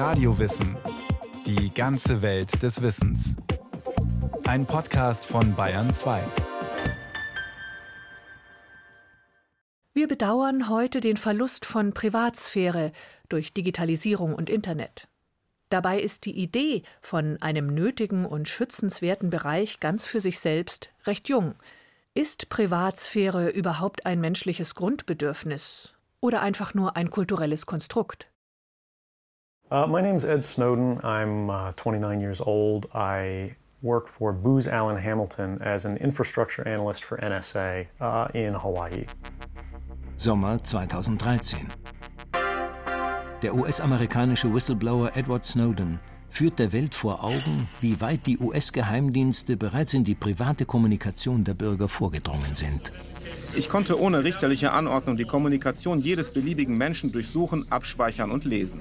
Radiowissen. Die ganze Welt des Wissens. Ein Podcast von Bayern 2. Wir bedauern heute den Verlust von Privatsphäre durch Digitalisierung und Internet. Dabei ist die Idee von einem nötigen und schützenswerten Bereich ganz für sich selbst recht jung. Ist Privatsphäre überhaupt ein menschliches Grundbedürfnis oder einfach nur ein kulturelles Konstrukt? Uh, my name is Ed Snowden. I'm uh, 29 years old. I work for Booz Allen Hamilton as an infrastructure analyst for NSA uh, in Hawaii. Sommer 2013. Der US-amerikanische Whistleblower Edward Snowden führt der Welt vor Augen, wie weit die US-Geheimdienste bereits in die private Kommunikation der Bürger vorgedrungen sind. Ich konnte ohne richterliche Anordnung die Kommunikation jedes beliebigen Menschen durchsuchen, abspeichern und lesen.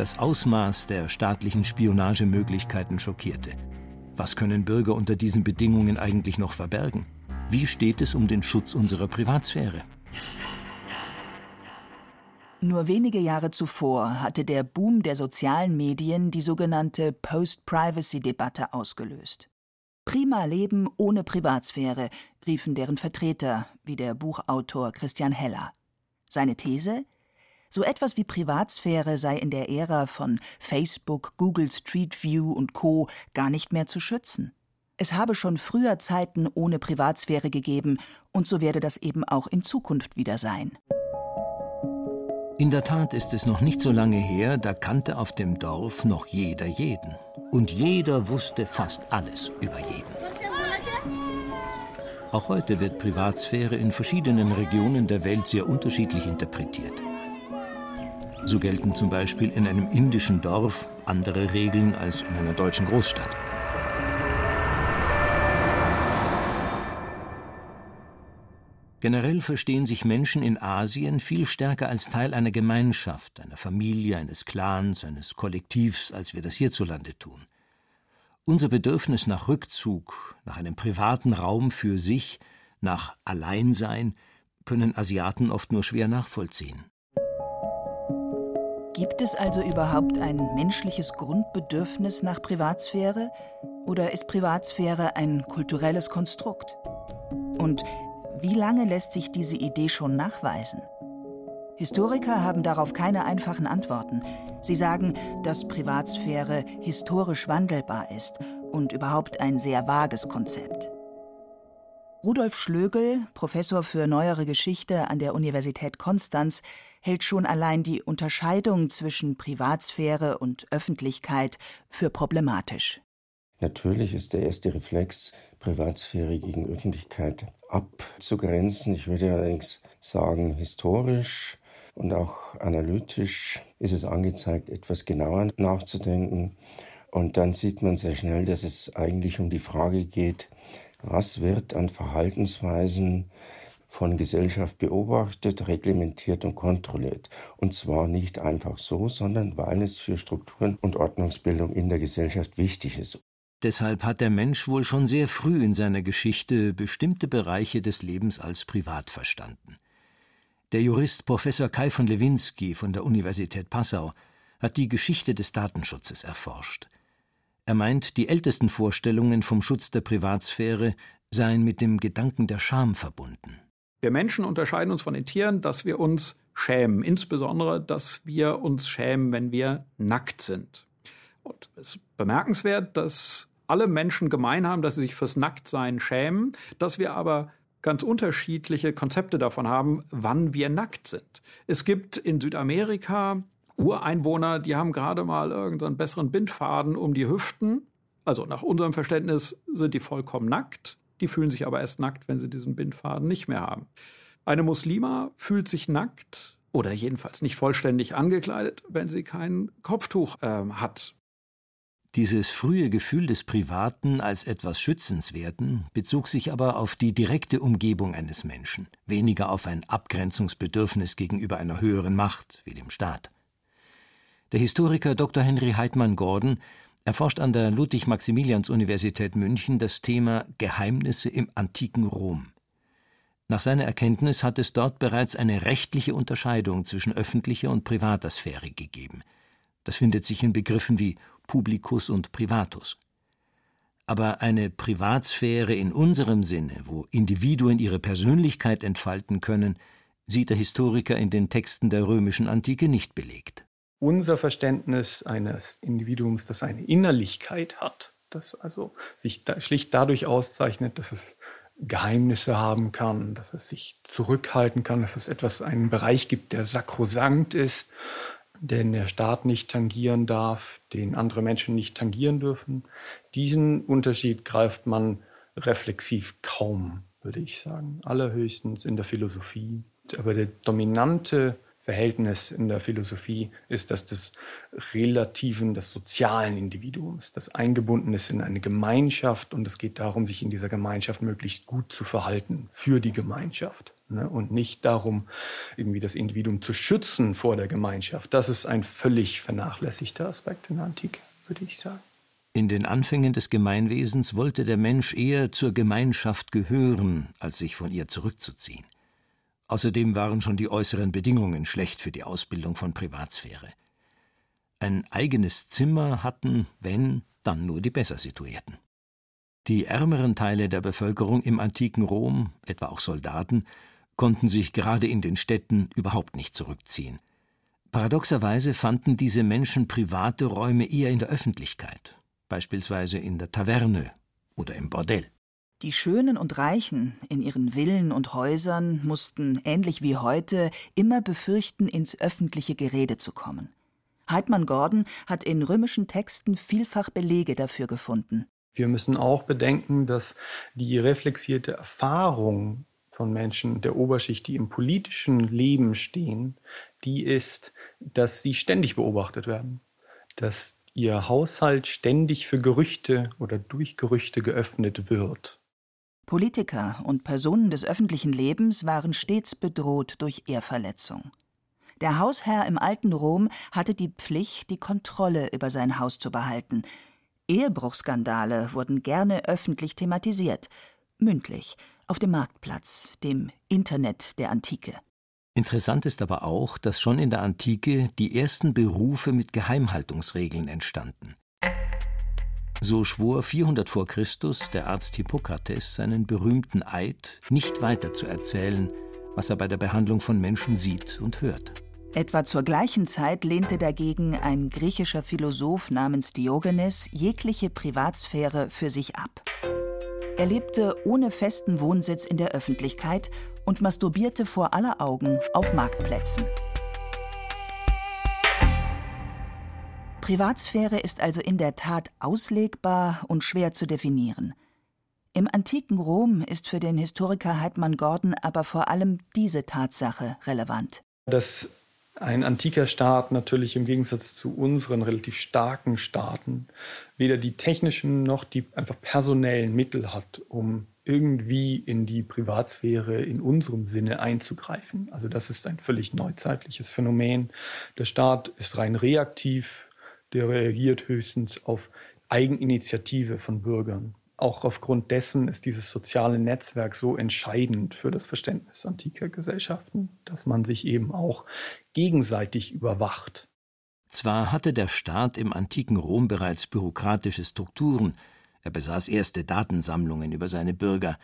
Das Ausmaß der staatlichen Spionagemöglichkeiten schockierte. Was können Bürger unter diesen Bedingungen eigentlich noch verbergen? Wie steht es um den Schutz unserer Privatsphäre? Nur wenige Jahre zuvor hatte der Boom der sozialen Medien die sogenannte Post-Privacy-Debatte ausgelöst. Prima Leben ohne Privatsphäre, riefen deren Vertreter, wie der Buchautor Christian Heller. Seine These? So etwas wie Privatsphäre sei in der Ära von Facebook, Google Street View und Co. gar nicht mehr zu schützen. Es habe schon früher Zeiten ohne Privatsphäre gegeben, und so werde das eben auch in Zukunft wieder sein. In der Tat ist es noch nicht so lange her, da kannte auf dem Dorf noch jeder jeden. Und jeder wusste fast alles über jeden. Auch heute wird Privatsphäre in verschiedenen Regionen der Welt sehr unterschiedlich interpretiert. So gelten zum Beispiel in einem indischen Dorf andere Regeln als in einer deutschen Großstadt. Generell verstehen sich Menschen in Asien viel stärker als Teil einer Gemeinschaft, einer Familie, eines Clans, eines Kollektivs, als wir das hierzulande tun. Unser Bedürfnis nach Rückzug, nach einem privaten Raum für sich, nach Alleinsein, können Asiaten oft nur schwer nachvollziehen. Gibt es also überhaupt ein menschliches Grundbedürfnis nach Privatsphäre oder ist Privatsphäre ein kulturelles Konstrukt? Und wie lange lässt sich diese Idee schon nachweisen? Historiker haben darauf keine einfachen Antworten. Sie sagen, dass Privatsphäre historisch wandelbar ist und überhaupt ein sehr vages Konzept. Rudolf Schlögel, Professor für neuere Geschichte an der Universität Konstanz, hält schon allein die Unterscheidung zwischen Privatsphäre und Öffentlichkeit für problematisch. Natürlich ist der erste Reflex, Privatsphäre gegen Öffentlichkeit abzugrenzen. Ich würde allerdings sagen, historisch und auch analytisch ist es angezeigt, etwas genauer nachzudenken. Und dann sieht man sehr schnell, dass es eigentlich um die Frage geht, was wird an Verhaltensweisen von Gesellschaft beobachtet, reglementiert und kontrolliert. Und zwar nicht einfach so, sondern weil es für Strukturen und Ordnungsbildung in der Gesellschaft wichtig ist. Deshalb hat der Mensch wohl schon sehr früh in seiner Geschichte bestimmte Bereiche des Lebens als privat verstanden. Der Jurist Professor Kai von Lewinsky von der Universität Passau hat die Geschichte des Datenschutzes erforscht. Er meint, die ältesten Vorstellungen vom Schutz der Privatsphäre seien mit dem Gedanken der Scham verbunden. Wir Menschen unterscheiden uns von den Tieren, dass wir uns schämen, insbesondere, dass wir uns schämen, wenn wir nackt sind. Und es ist bemerkenswert, dass alle Menschen gemein haben, dass sie sich fürs Nacktsein schämen, dass wir aber ganz unterschiedliche Konzepte davon haben, wann wir nackt sind. Es gibt in Südamerika Ureinwohner, die haben gerade mal irgendeinen besseren Bindfaden um die Hüften. Also nach unserem Verständnis sind die vollkommen nackt. Die fühlen sich aber erst nackt, wenn sie diesen Bindfaden nicht mehr haben. Eine Muslima fühlt sich nackt oder jedenfalls nicht vollständig angekleidet, wenn sie kein Kopftuch äh, hat. Dieses frühe Gefühl des Privaten als etwas Schützenswerten bezog sich aber auf die direkte Umgebung eines Menschen, weniger auf ein Abgrenzungsbedürfnis gegenüber einer höheren Macht wie dem Staat. Der Historiker Dr. Henry Heidmann Gordon erforscht an der Ludwig-Maximilians-Universität München das Thema Geheimnisse im antiken Rom. Nach seiner Erkenntnis hat es dort bereits eine rechtliche Unterscheidung zwischen öffentlicher und privater Sphäre gegeben. Das findet sich in Begriffen wie Publicus und Privatus. Aber eine Privatsphäre in unserem Sinne, wo Individuen ihre Persönlichkeit entfalten können, sieht der Historiker in den Texten der römischen Antike nicht belegt. Unser Verständnis eines Individuums, das eine Innerlichkeit hat, das also sich da schlicht dadurch auszeichnet, dass es Geheimnisse haben kann, dass es sich zurückhalten kann, dass es etwas, einen Bereich gibt, der sakrosankt ist, den der Staat nicht tangieren darf, den andere Menschen nicht tangieren dürfen. Diesen Unterschied greift man reflexiv kaum, würde ich sagen. Allerhöchstens in der Philosophie. Aber der dominante Verhältnis in der Philosophie ist das des relativen, des sozialen Individuums, das eingebunden ist in eine Gemeinschaft und es geht darum, sich in dieser Gemeinschaft möglichst gut zu verhalten für die Gemeinschaft. Ne? Und nicht darum, irgendwie das Individuum zu schützen vor der Gemeinschaft. Das ist ein völlig vernachlässigter Aspekt in der Antike, würde ich sagen. In den Anfängen des Gemeinwesens wollte der Mensch eher zur Gemeinschaft gehören, als sich von ihr zurückzuziehen. Außerdem waren schon die äußeren Bedingungen schlecht für die Ausbildung von Privatsphäre. Ein eigenes Zimmer hatten, wenn, dann nur die besser situierten. Die ärmeren Teile der Bevölkerung im antiken Rom, etwa auch Soldaten, konnten sich gerade in den Städten überhaupt nicht zurückziehen. Paradoxerweise fanden diese Menschen private Räume eher in der Öffentlichkeit, beispielsweise in der Taverne oder im Bordell. Die Schönen und Reichen in ihren Villen und Häusern mussten, ähnlich wie heute, immer befürchten, ins öffentliche Gerede zu kommen. Heidmann Gordon hat in römischen Texten vielfach Belege dafür gefunden. Wir müssen auch bedenken, dass die reflexierte Erfahrung von Menschen der Oberschicht, die im politischen Leben stehen, die ist, dass sie ständig beobachtet werden, dass ihr Haushalt ständig für Gerüchte oder durch Gerüchte geöffnet wird. Politiker und Personen des öffentlichen Lebens waren stets bedroht durch Ehrverletzung. Der Hausherr im alten Rom hatte die Pflicht, die Kontrolle über sein Haus zu behalten. Ehebruchskandale wurden gerne öffentlich thematisiert, mündlich, auf dem Marktplatz, dem Internet der Antike. Interessant ist aber auch, dass schon in der Antike die ersten Berufe mit Geheimhaltungsregeln entstanden. So schwor 400 vor Christus der Arzt Hippokrates seinen berühmten Eid, nicht weiter zu erzählen, was er bei der Behandlung von Menschen sieht und hört. Etwa zur gleichen Zeit lehnte dagegen ein griechischer Philosoph namens Diogenes jegliche Privatsphäre für sich ab. Er lebte ohne festen Wohnsitz in der Öffentlichkeit und masturbierte vor aller Augen auf Marktplätzen. Privatsphäre ist also in der Tat auslegbar und schwer zu definieren. Im antiken Rom ist für den Historiker Heidmann Gordon aber vor allem diese Tatsache relevant. Dass ein antiker Staat natürlich im Gegensatz zu unseren relativ starken Staaten weder die technischen noch die einfach personellen Mittel hat, um irgendwie in die Privatsphäre in unserem Sinne einzugreifen. Also das ist ein völlig neuzeitliches Phänomen. Der Staat ist rein reaktiv, der reagiert höchstens auf Eigeninitiative von Bürgern. Auch aufgrund dessen ist dieses soziale Netzwerk so entscheidend für das Verständnis antiker Gesellschaften, dass man sich eben auch gegenseitig überwacht. Zwar hatte der Staat im antiken Rom bereits bürokratische Strukturen, er besaß erste Datensammlungen über seine Bürger,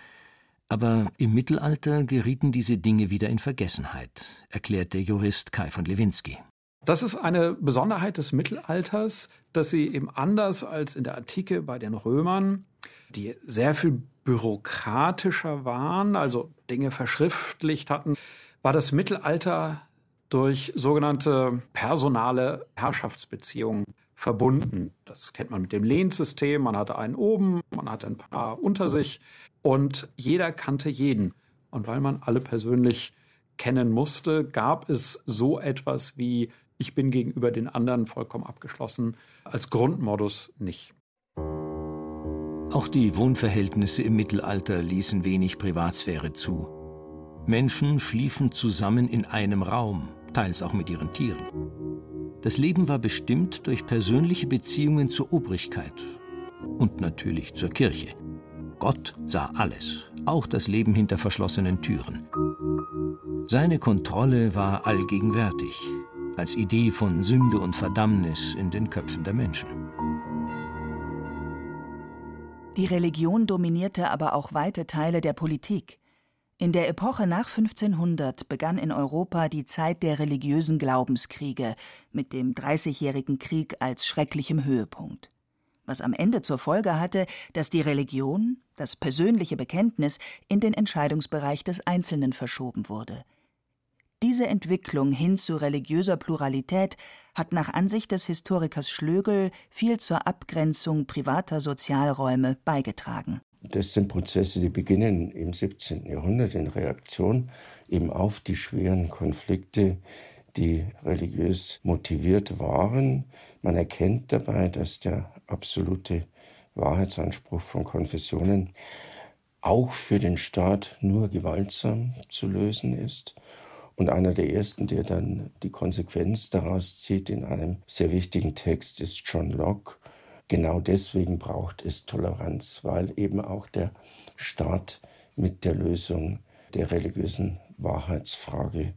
aber im Mittelalter gerieten diese Dinge wieder in Vergessenheit, erklärt der Jurist Kai von Lewinsky. Das ist eine Besonderheit des Mittelalters, dass sie eben anders als in der Antike bei den Römern, die sehr viel bürokratischer waren, also Dinge verschriftlicht hatten, war das Mittelalter durch sogenannte personale Herrschaftsbeziehungen verbunden. Das kennt man mit dem Lehnsystem. Man hatte einen oben, man hatte ein paar unter sich und jeder kannte jeden. Und weil man alle persönlich kennen musste, gab es so etwas wie ich bin gegenüber den anderen vollkommen abgeschlossen, als Grundmodus nicht. Auch die Wohnverhältnisse im Mittelalter ließen wenig Privatsphäre zu. Menschen schliefen zusammen in einem Raum, teils auch mit ihren Tieren. Das Leben war bestimmt durch persönliche Beziehungen zur Obrigkeit und natürlich zur Kirche. Gott sah alles, auch das Leben hinter verschlossenen Türen. Seine Kontrolle war allgegenwärtig, als Idee von Sünde und Verdammnis in den Köpfen der Menschen. Die Religion dominierte aber auch weite Teile der Politik. In der Epoche nach 1500 begann in Europa die Zeit der religiösen Glaubenskriege mit dem Dreißigjährigen Krieg als schrecklichem Höhepunkt. Was am Ende zur Folge hatte, dass die Religion, das persönliche Bekenntnis, in den Entscheidungsbereich des Einzelnen verschoben wurde. Diese Entwicklung hin zu religiöser Pluralität hat nach Ansicht des Historikers Schlögel viel zur Abgrenzung privater Sozialräume beigetragen. Das sind Prozesse, die beginnen im 17. Jahrhundert in Reaktion eben auf die schweren Konflikte, die religiös motiviert waren. Man erkennt dabei, dass der absolute Wahrheitsanspruch von Konfessionen auch für den Staat nur gewaltsam zu lösen ist. Und einer der ersten, der dann die Konsequenz daraus zieht in einem sehr wichtigen Text, ist John Locke, Genau deswegen braucht es Toleranz, weil eben auch der Staat mit der Lösung der religiösen Wahrheitsfrage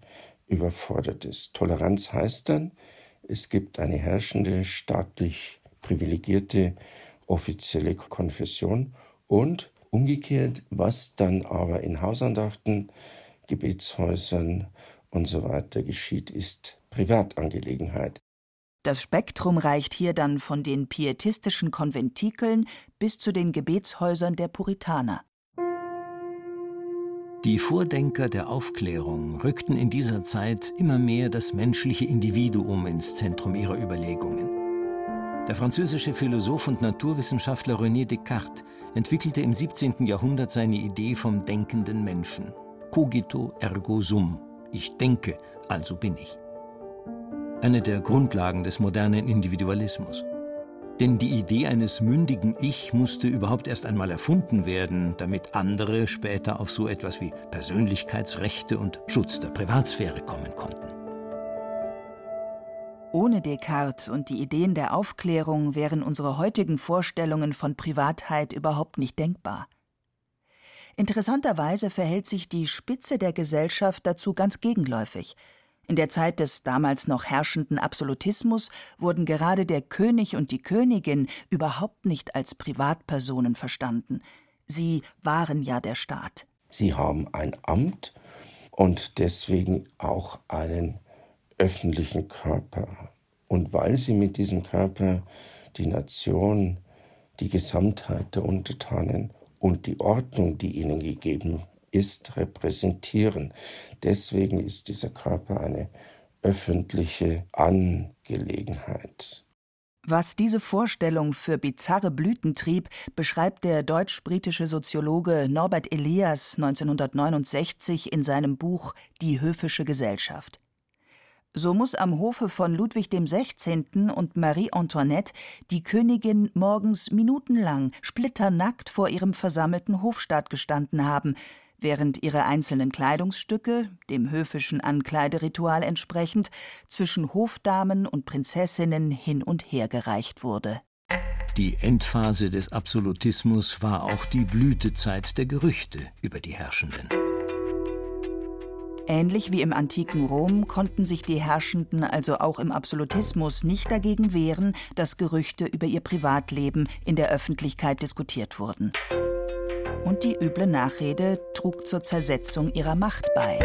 überfordert ist. Toleranz heißt dann, es gibt eine herrschende, staatlich privilegierte offizielle Konfession und umgekehrt, was dann aber in Hausandachten, Gebetshäusern und so weiter geschieht, ist Privatangelegenheit. Das Spektrum reicht hier dann von den pietistischen Konventikeln bis zu den Gebetshäusern der Puritaner. Die Vordenker der Aufklärung rückten in dieser Zeit immer mehr das menschliche Individuum ins Zentrum ihrer Überlegungen. Der französische Philosoph und Naturwissenschaftler René Descartes entwickelte im 17. Jahrhundert seine Idee vom denkenden Menschen. Cogito ergo sum. Ich denke, also bin ich eine der Grundlagen des modernen Individualismus. Denn die Idee eines mündigen Ich musste überhaupt erst einmal erfunden werden, damit andere später auf so etwas wie Persönlichkeitsrechte und Schutz der Privatsphäre kommen konnten. Ohne Descartes und die Ideen der Aufklärung wären unsere heutigen Vorstellungen von Privatheit überhaupt nicht denkbar. Interessanterweise verhält sich die Spitze der Gesellschaft dazu ganz gegenläufig – in der Zeit des damals noch herrschenden Absolutismus wurden gerade der König und die Königin überhaupt nicht als Privatpersonen verstanden. Sie waren ja der Staat. Sie haben ein Amt und deswegen auch einen öffentlichen Körper. Und weil sie mit diesem Körper die Nation, die Gesamtheit der Untertanen und die Ordnung, die ihnen gegeben ist, repräsentieren. Deswegen ist dieser Körper eine öffentliche Angelegenheit. Was diese Vorstellung für bizarre Blüten trieb, beschreibt der deutsch-britische Soziologe Norbert Elias 1969 in seinem Buch Die höfische Gesellschaft. So muss am Hofe von Ludwig XVI. und Marie Antoinette die Königin morgens minutenlang splitternackt vor ihrem versammelten Hofstaat gestanden haben, während ihre einzelnen Kleidungsstücke, dem höfischen Ankleideritual entsprechend, zwischen Hofdamen und Prinzessinnen hin und her gereicht wurde. Die Endphase des Absolutismus war auch die Blütezeit der Gerüchte über die Herrschenden. Ähnlich wie im antiken Rom konnten sich die Herrschenden also auch im Absolutismus nicht dagegen wehren, dass Gerüchte über ihr Privatleben in der Öffentlichkeit diskutiert wurden und die üble Nachrede trug zur Zersetzung ihrer Macht bei.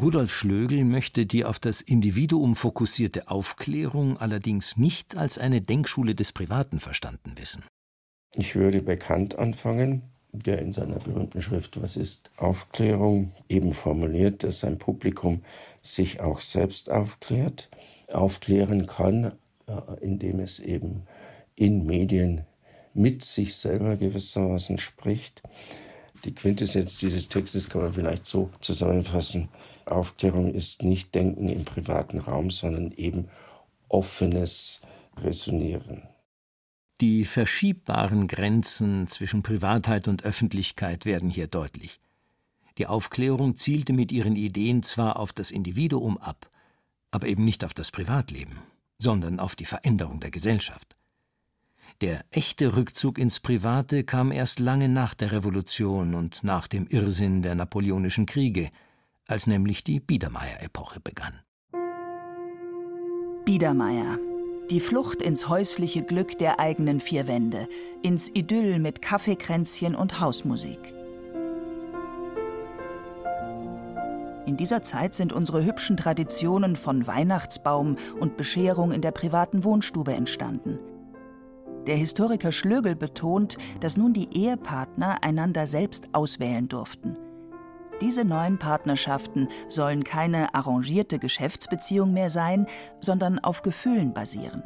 Rudolf Schlögel möchte die auf das Individuum fokussierte Aufklärung allerdings nicht als eine Denkschule des Privaten verstanden wissen. Ich würde bei Kant anfangen, der in seiner berühmten Schrift Was ist Aufklärung eben formuliert, dass sein Publikum sich auch selbst aufklärt, aufklären kann, äh, indem es eben in Medien mit sich selber gewissermaßen spricht. Die Quintessenz dieses Textes kann man vielleicht so zusammenfassen. Aufklärung ist nicht Denken im privaten Raum, sondern eben offenes Resonieren. Die verschiebbaren Grenzen zwischen Privatheit und Öffentlichkeit werden hier deutlich. Die Aufklärung zielte mit ihren Ideen zwar auf das Individuum ab, aber eben nicht auf das Privatleben, sondern auf die Veränderung der Gesellschaft. Der echte Rückzug ins Private kam erst lange nach der Revolution und nach dem Irrsinn der napoleonischen Kriege, als nämlich die Biedermeier-Epoche begann. Biedermeier. Die Flucht ins häusliche Glück der eigenen vier Wände, ins Idyll mit Kaffeekränzchen und Hausmusik. In dieser Zeit sind unsere hübschen Traditionen von Weihnachtsbaum und Bescherung in der privaten Wohnstube entstanden. Der Historiker Schlögel betont, dass nun die Ehepartner einander selbst auswählen durften – diese neuen Partnerschaften sollen keine arrangierte Geschäftsbeziehung mehr sein, sondern auf Gefühlen basieren.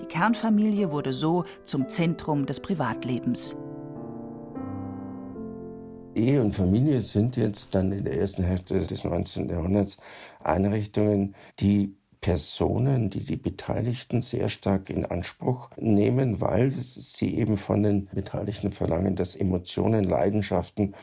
Die Kernfamilie wurde so zum Zentrum des Privatlebens. Ehe und Familie sind jetzt dann in der ersten Hälfte des 19. Jahrhunderts Einrichtungen, die Personen, die die Beteiligten sehr stark in Anspruch nehmen, weil sie eben von den Beteiligten verlangen, dass Emotionen, Leidenschaften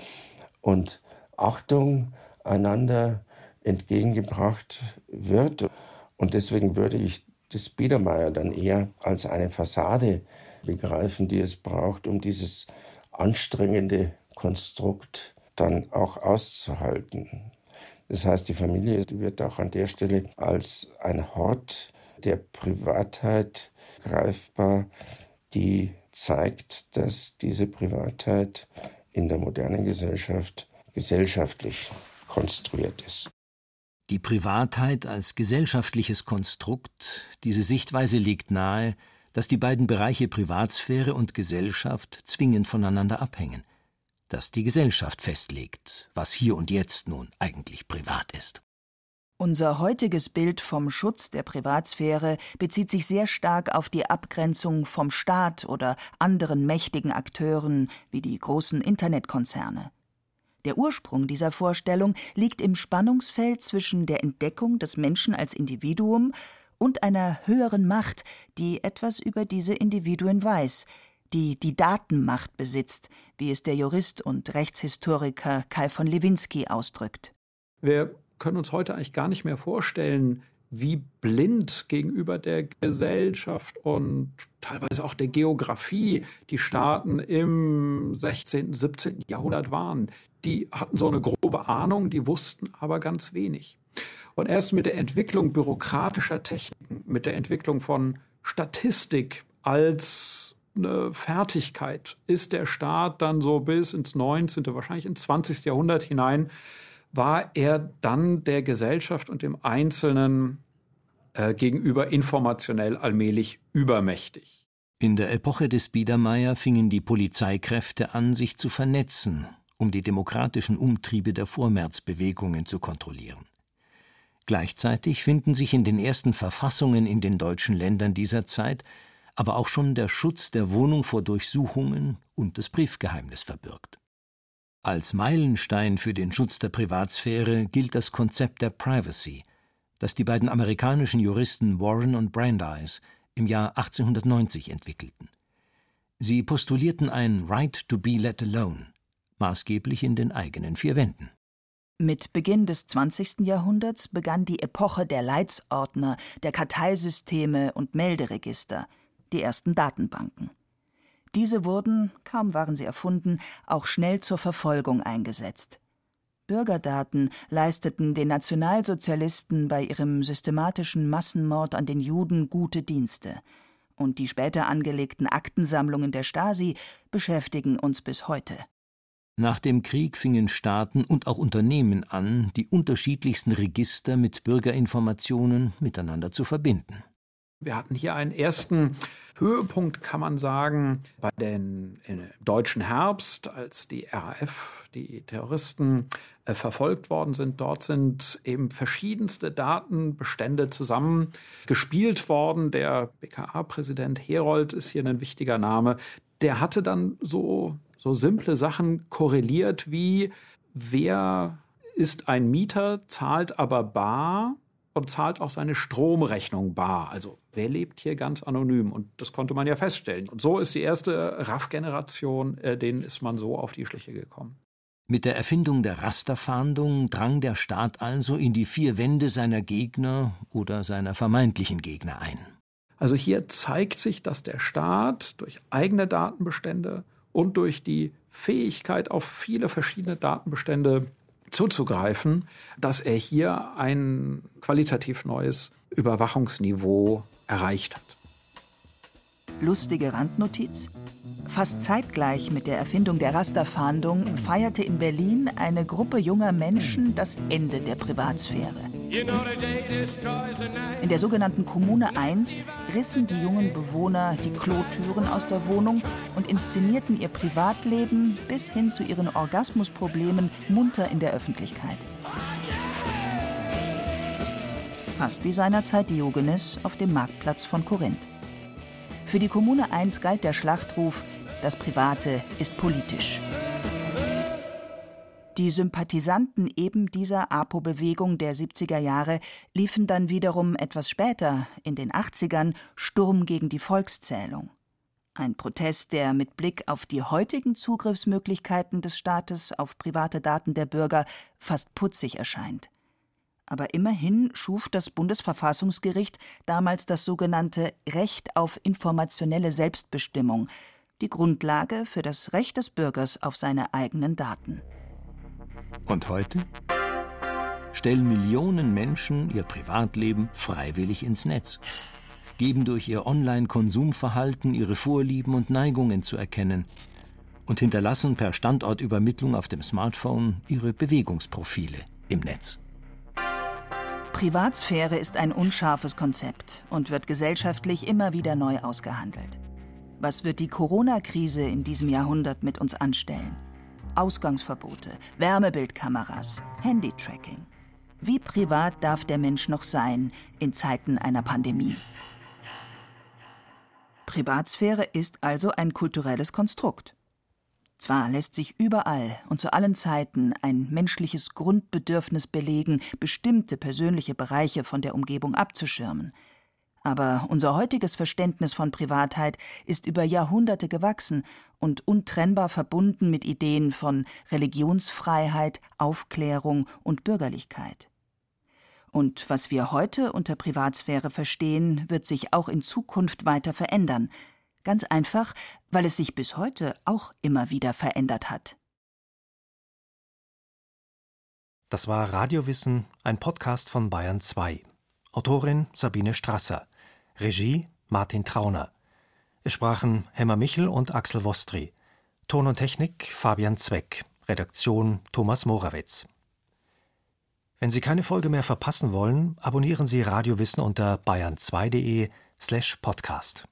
und Achtung einander entgegengebracht wird. Und deswegen würde ich das Biedermeier dann eher als eine Fassade begreifen, die es braucht, um dieses anstrengende Konstrukt dann auch auszuhalten. Das heißt, die Familie wird auch an der Stelle als ein Hort der Privatheit greifbar, die zeigt, dass diese Privatheit in der modernen Gesellschaft gesellschaftlich konstruiert ist. Die Privatheit als gesellschaftliches Konstrukt, diese Sichtweise legt nahe, dass die beiden Bereiche Privatsphäre und Gesellschaft zwingend voneinander abhängen, dass die Gesellschaft festlegt, was hier und jetzt nun eigentlich privat ist. Unser heutiges Bild vom Schutz der Privatsphäre bezieht sich sehr stark auf die Abgrenzung vom Staat oder anderen mächtigen Akteuren wie die großen Internetkonzerne. Der Ursprung dieser Vorstellung liegt im Spannungsfeld zwischen der Entdeckung des Menschen als Individuum und einer höheren Macht, die etwas über diese Individuen weiß, die die Datenmacht besitzt, wie es der Jurist und Rechtshistoriker Kai von Lewinsky ausdrückt. Wir können uns heute eigentlich gar nicht mehr vorstellen, wie blind gegenüber der Gesellschaft und teilweise auch der Geografie die Staaten im 16., 17. Jahrhundert waren. Die hatten so eine grobe Ahnung, die wussten aber ganz wenig. Und erst mit der Entwicklung bürokratischer Techniken, mit der Entwicklung von Statistik als eine Fertigkeit ist der Staat dann so bis ins 19., wahrscheinlich ins 20. Jahrhundert hinein war er dann der Gesellschaft und dem Einzelnen äh, gegenüber informationell allmählich übermächtig. In der Epoche des Biedermeier fingen die Polizeikräfte an, sich zu vernetzen, um die demokratischen Umtriebe der Vormärzbewegungen zu kontrollieren. Gleichzeitig finden sich in den ersten Verfassungen in den deutschen Ländern dieser Zeit aber auch schon der Schutz der Wohnung vor Durchsuchungen und das Briefgeheimnis verbirgt. Als Meilenstein für den Schutz der Privatsphäre gilt das Konzept der Privacy, das die beiden amerikanischen Juristen Warren und Brandeis im Jahr 1890 entwickelten. Sie postulierten ein Right to be let alone, maßgeblich in den eigenen vier Wänden. Mit Beginn des 20. Jahrhunderts begann die Epoche der Leitsordner, der Karteisysteme und Melderegister, die ersten Datenbanken. Diese wurden, kaum waren sie erfunden, auch schnell zur Verfolgung eingesetzt. Bürgerdaten leisteten den Nationalsozialisten bei ihrem systematischen Massenmord an den Juden gute Dienste. Und die später angelegten Aktensammlungen der Stasi beschäftigen uns bis heute. Nach dem Krieg fingen Staaten und auch Unternehmen an, die unterschiedlichsten Register mit Bürgerinformationen miteinander zu verbinden. Wir hatten hier einen ersten Höhepunkt, kann man sagen, bei den deutschen Herbst, als die RAF, die Terroristen, äh, verfolgt worden sind. Dort sind eben verschiedenste Datenbestände zusammengespielt worden. Der BKA-Präsident Herold ist hier ein wichtiger Name. Der hatte dann so, so simple Sachen korreliert wie, wer ist ein Mieter, zahlt aber bar und zahlt auch seine Stromrechnung bar. Also wer lebt hier ganz anonym? Und das konnte man ja feststellen. Und so ist die erste RAF-Generation, äh, denen ist man so auf die Schliche gekommen. Mit der Erfindung der Rasterfahndung drang der Staat also in die vier Wände seiner Gegner oder seiner vermeintlichen Gegner ein. Also hier zeigt sich, dass der Staat durch eigene Datenbestände und durch die Fähigkeit, auf viele verschiedene Datenbestände zuzugreifen, dass er hier ein qualitativ neues Überwachungsniveau erreicht hat. Lustige Randnotiz? Fast zeitgleich mit der Erfindung der Rasterfahndung feierte in Berlin eine Gruppe junger Menschen das Ende der Privatsphäre. In der sogenannten Kommune 1 rissen die jungen Bewohner die Klotüren aus der Wohnung und inszenierten ihr Privatleben bis hin zu ihren Orgasmusproblemen munter in der Öffentlichkeit. Fast wie seinerzeit Diogenes auf dem Marktplatz von Korinth. Für die Kommune 1 galt der Schlachtruf Das Private ist politisch. Die Sympathisanten eben dieser APO-Bewegung der 70er Jahre liefen dann wiederum etwas später, in den 80ern, Sturm gegen die Volkszählung. Ein Protest, der mit Blick auf die heutigen Zugriffsmöglichkeiten des Staates auf private Daten der Bürger fast putzig erscheint. Aber immerhin schuf das Bundesverfassungsgericht damals das sogenannte Recht auf informationelle Selbstbestimmung, die Grundlage für das Recht des Bürgers auf seine eigenen Daten. Und heute stellen Millionen Menschen ihr Privatleben freiwillig ins Netz, geben durch ihr Online-Konsumverhalten ihre Vorlieben und Neigungen zu erkennen und hinterlassen per Standortübermittlung auf dem Smartphone ihre Bewegungsprofile im Netz. Privatsphäre ist ein unscharfes Konzept und wird gesellschaftlich immer wieder neu ausgehandelt. Was wird die Corona-Krise in diesem Jahrhundert mit uns anstellen? Ausgangsverbote, Wärmebildkameras, Handytracking. Wie privat darf der Mensch noch sein in Zeiten einer Pandemie? Privatsphäre ist also ein kulturelles Konstrukt. Zwar lässt sich überall und zu allen Zeiten ein menschliches Grundbedürfnis belegen, bestimmte persönliche Bereiche von der Umgebung abzuschirmen. Aber unser heutiges Verständnis von Privatheit ist über Jahrhunderte gewachsen und untrennbar verbunden mit Ideen von Religionsfreiheit, Aufklärung und Bürgerlichkeit. Und was wir heute unter Privatsphäre verstehen, wird sich auch in Zukunft weiter verändern. Ganz einfach, weil es sich bis heute auch immer wieder verändert hat. Das war Radiowissen, ein Podcast von Bayern 2. Autorin Sabine Strasser. Regie Martin Trauner. Es sprachen Hemmer Michel und Axel Wostri. Ton und Technik Fabian Zweck. Redaktion Thomas Morawitz. Wenn Sie keine Folge mehr verpassen wollen, abonnieren Sie Radiowissen unter bayern2.de slash podcast.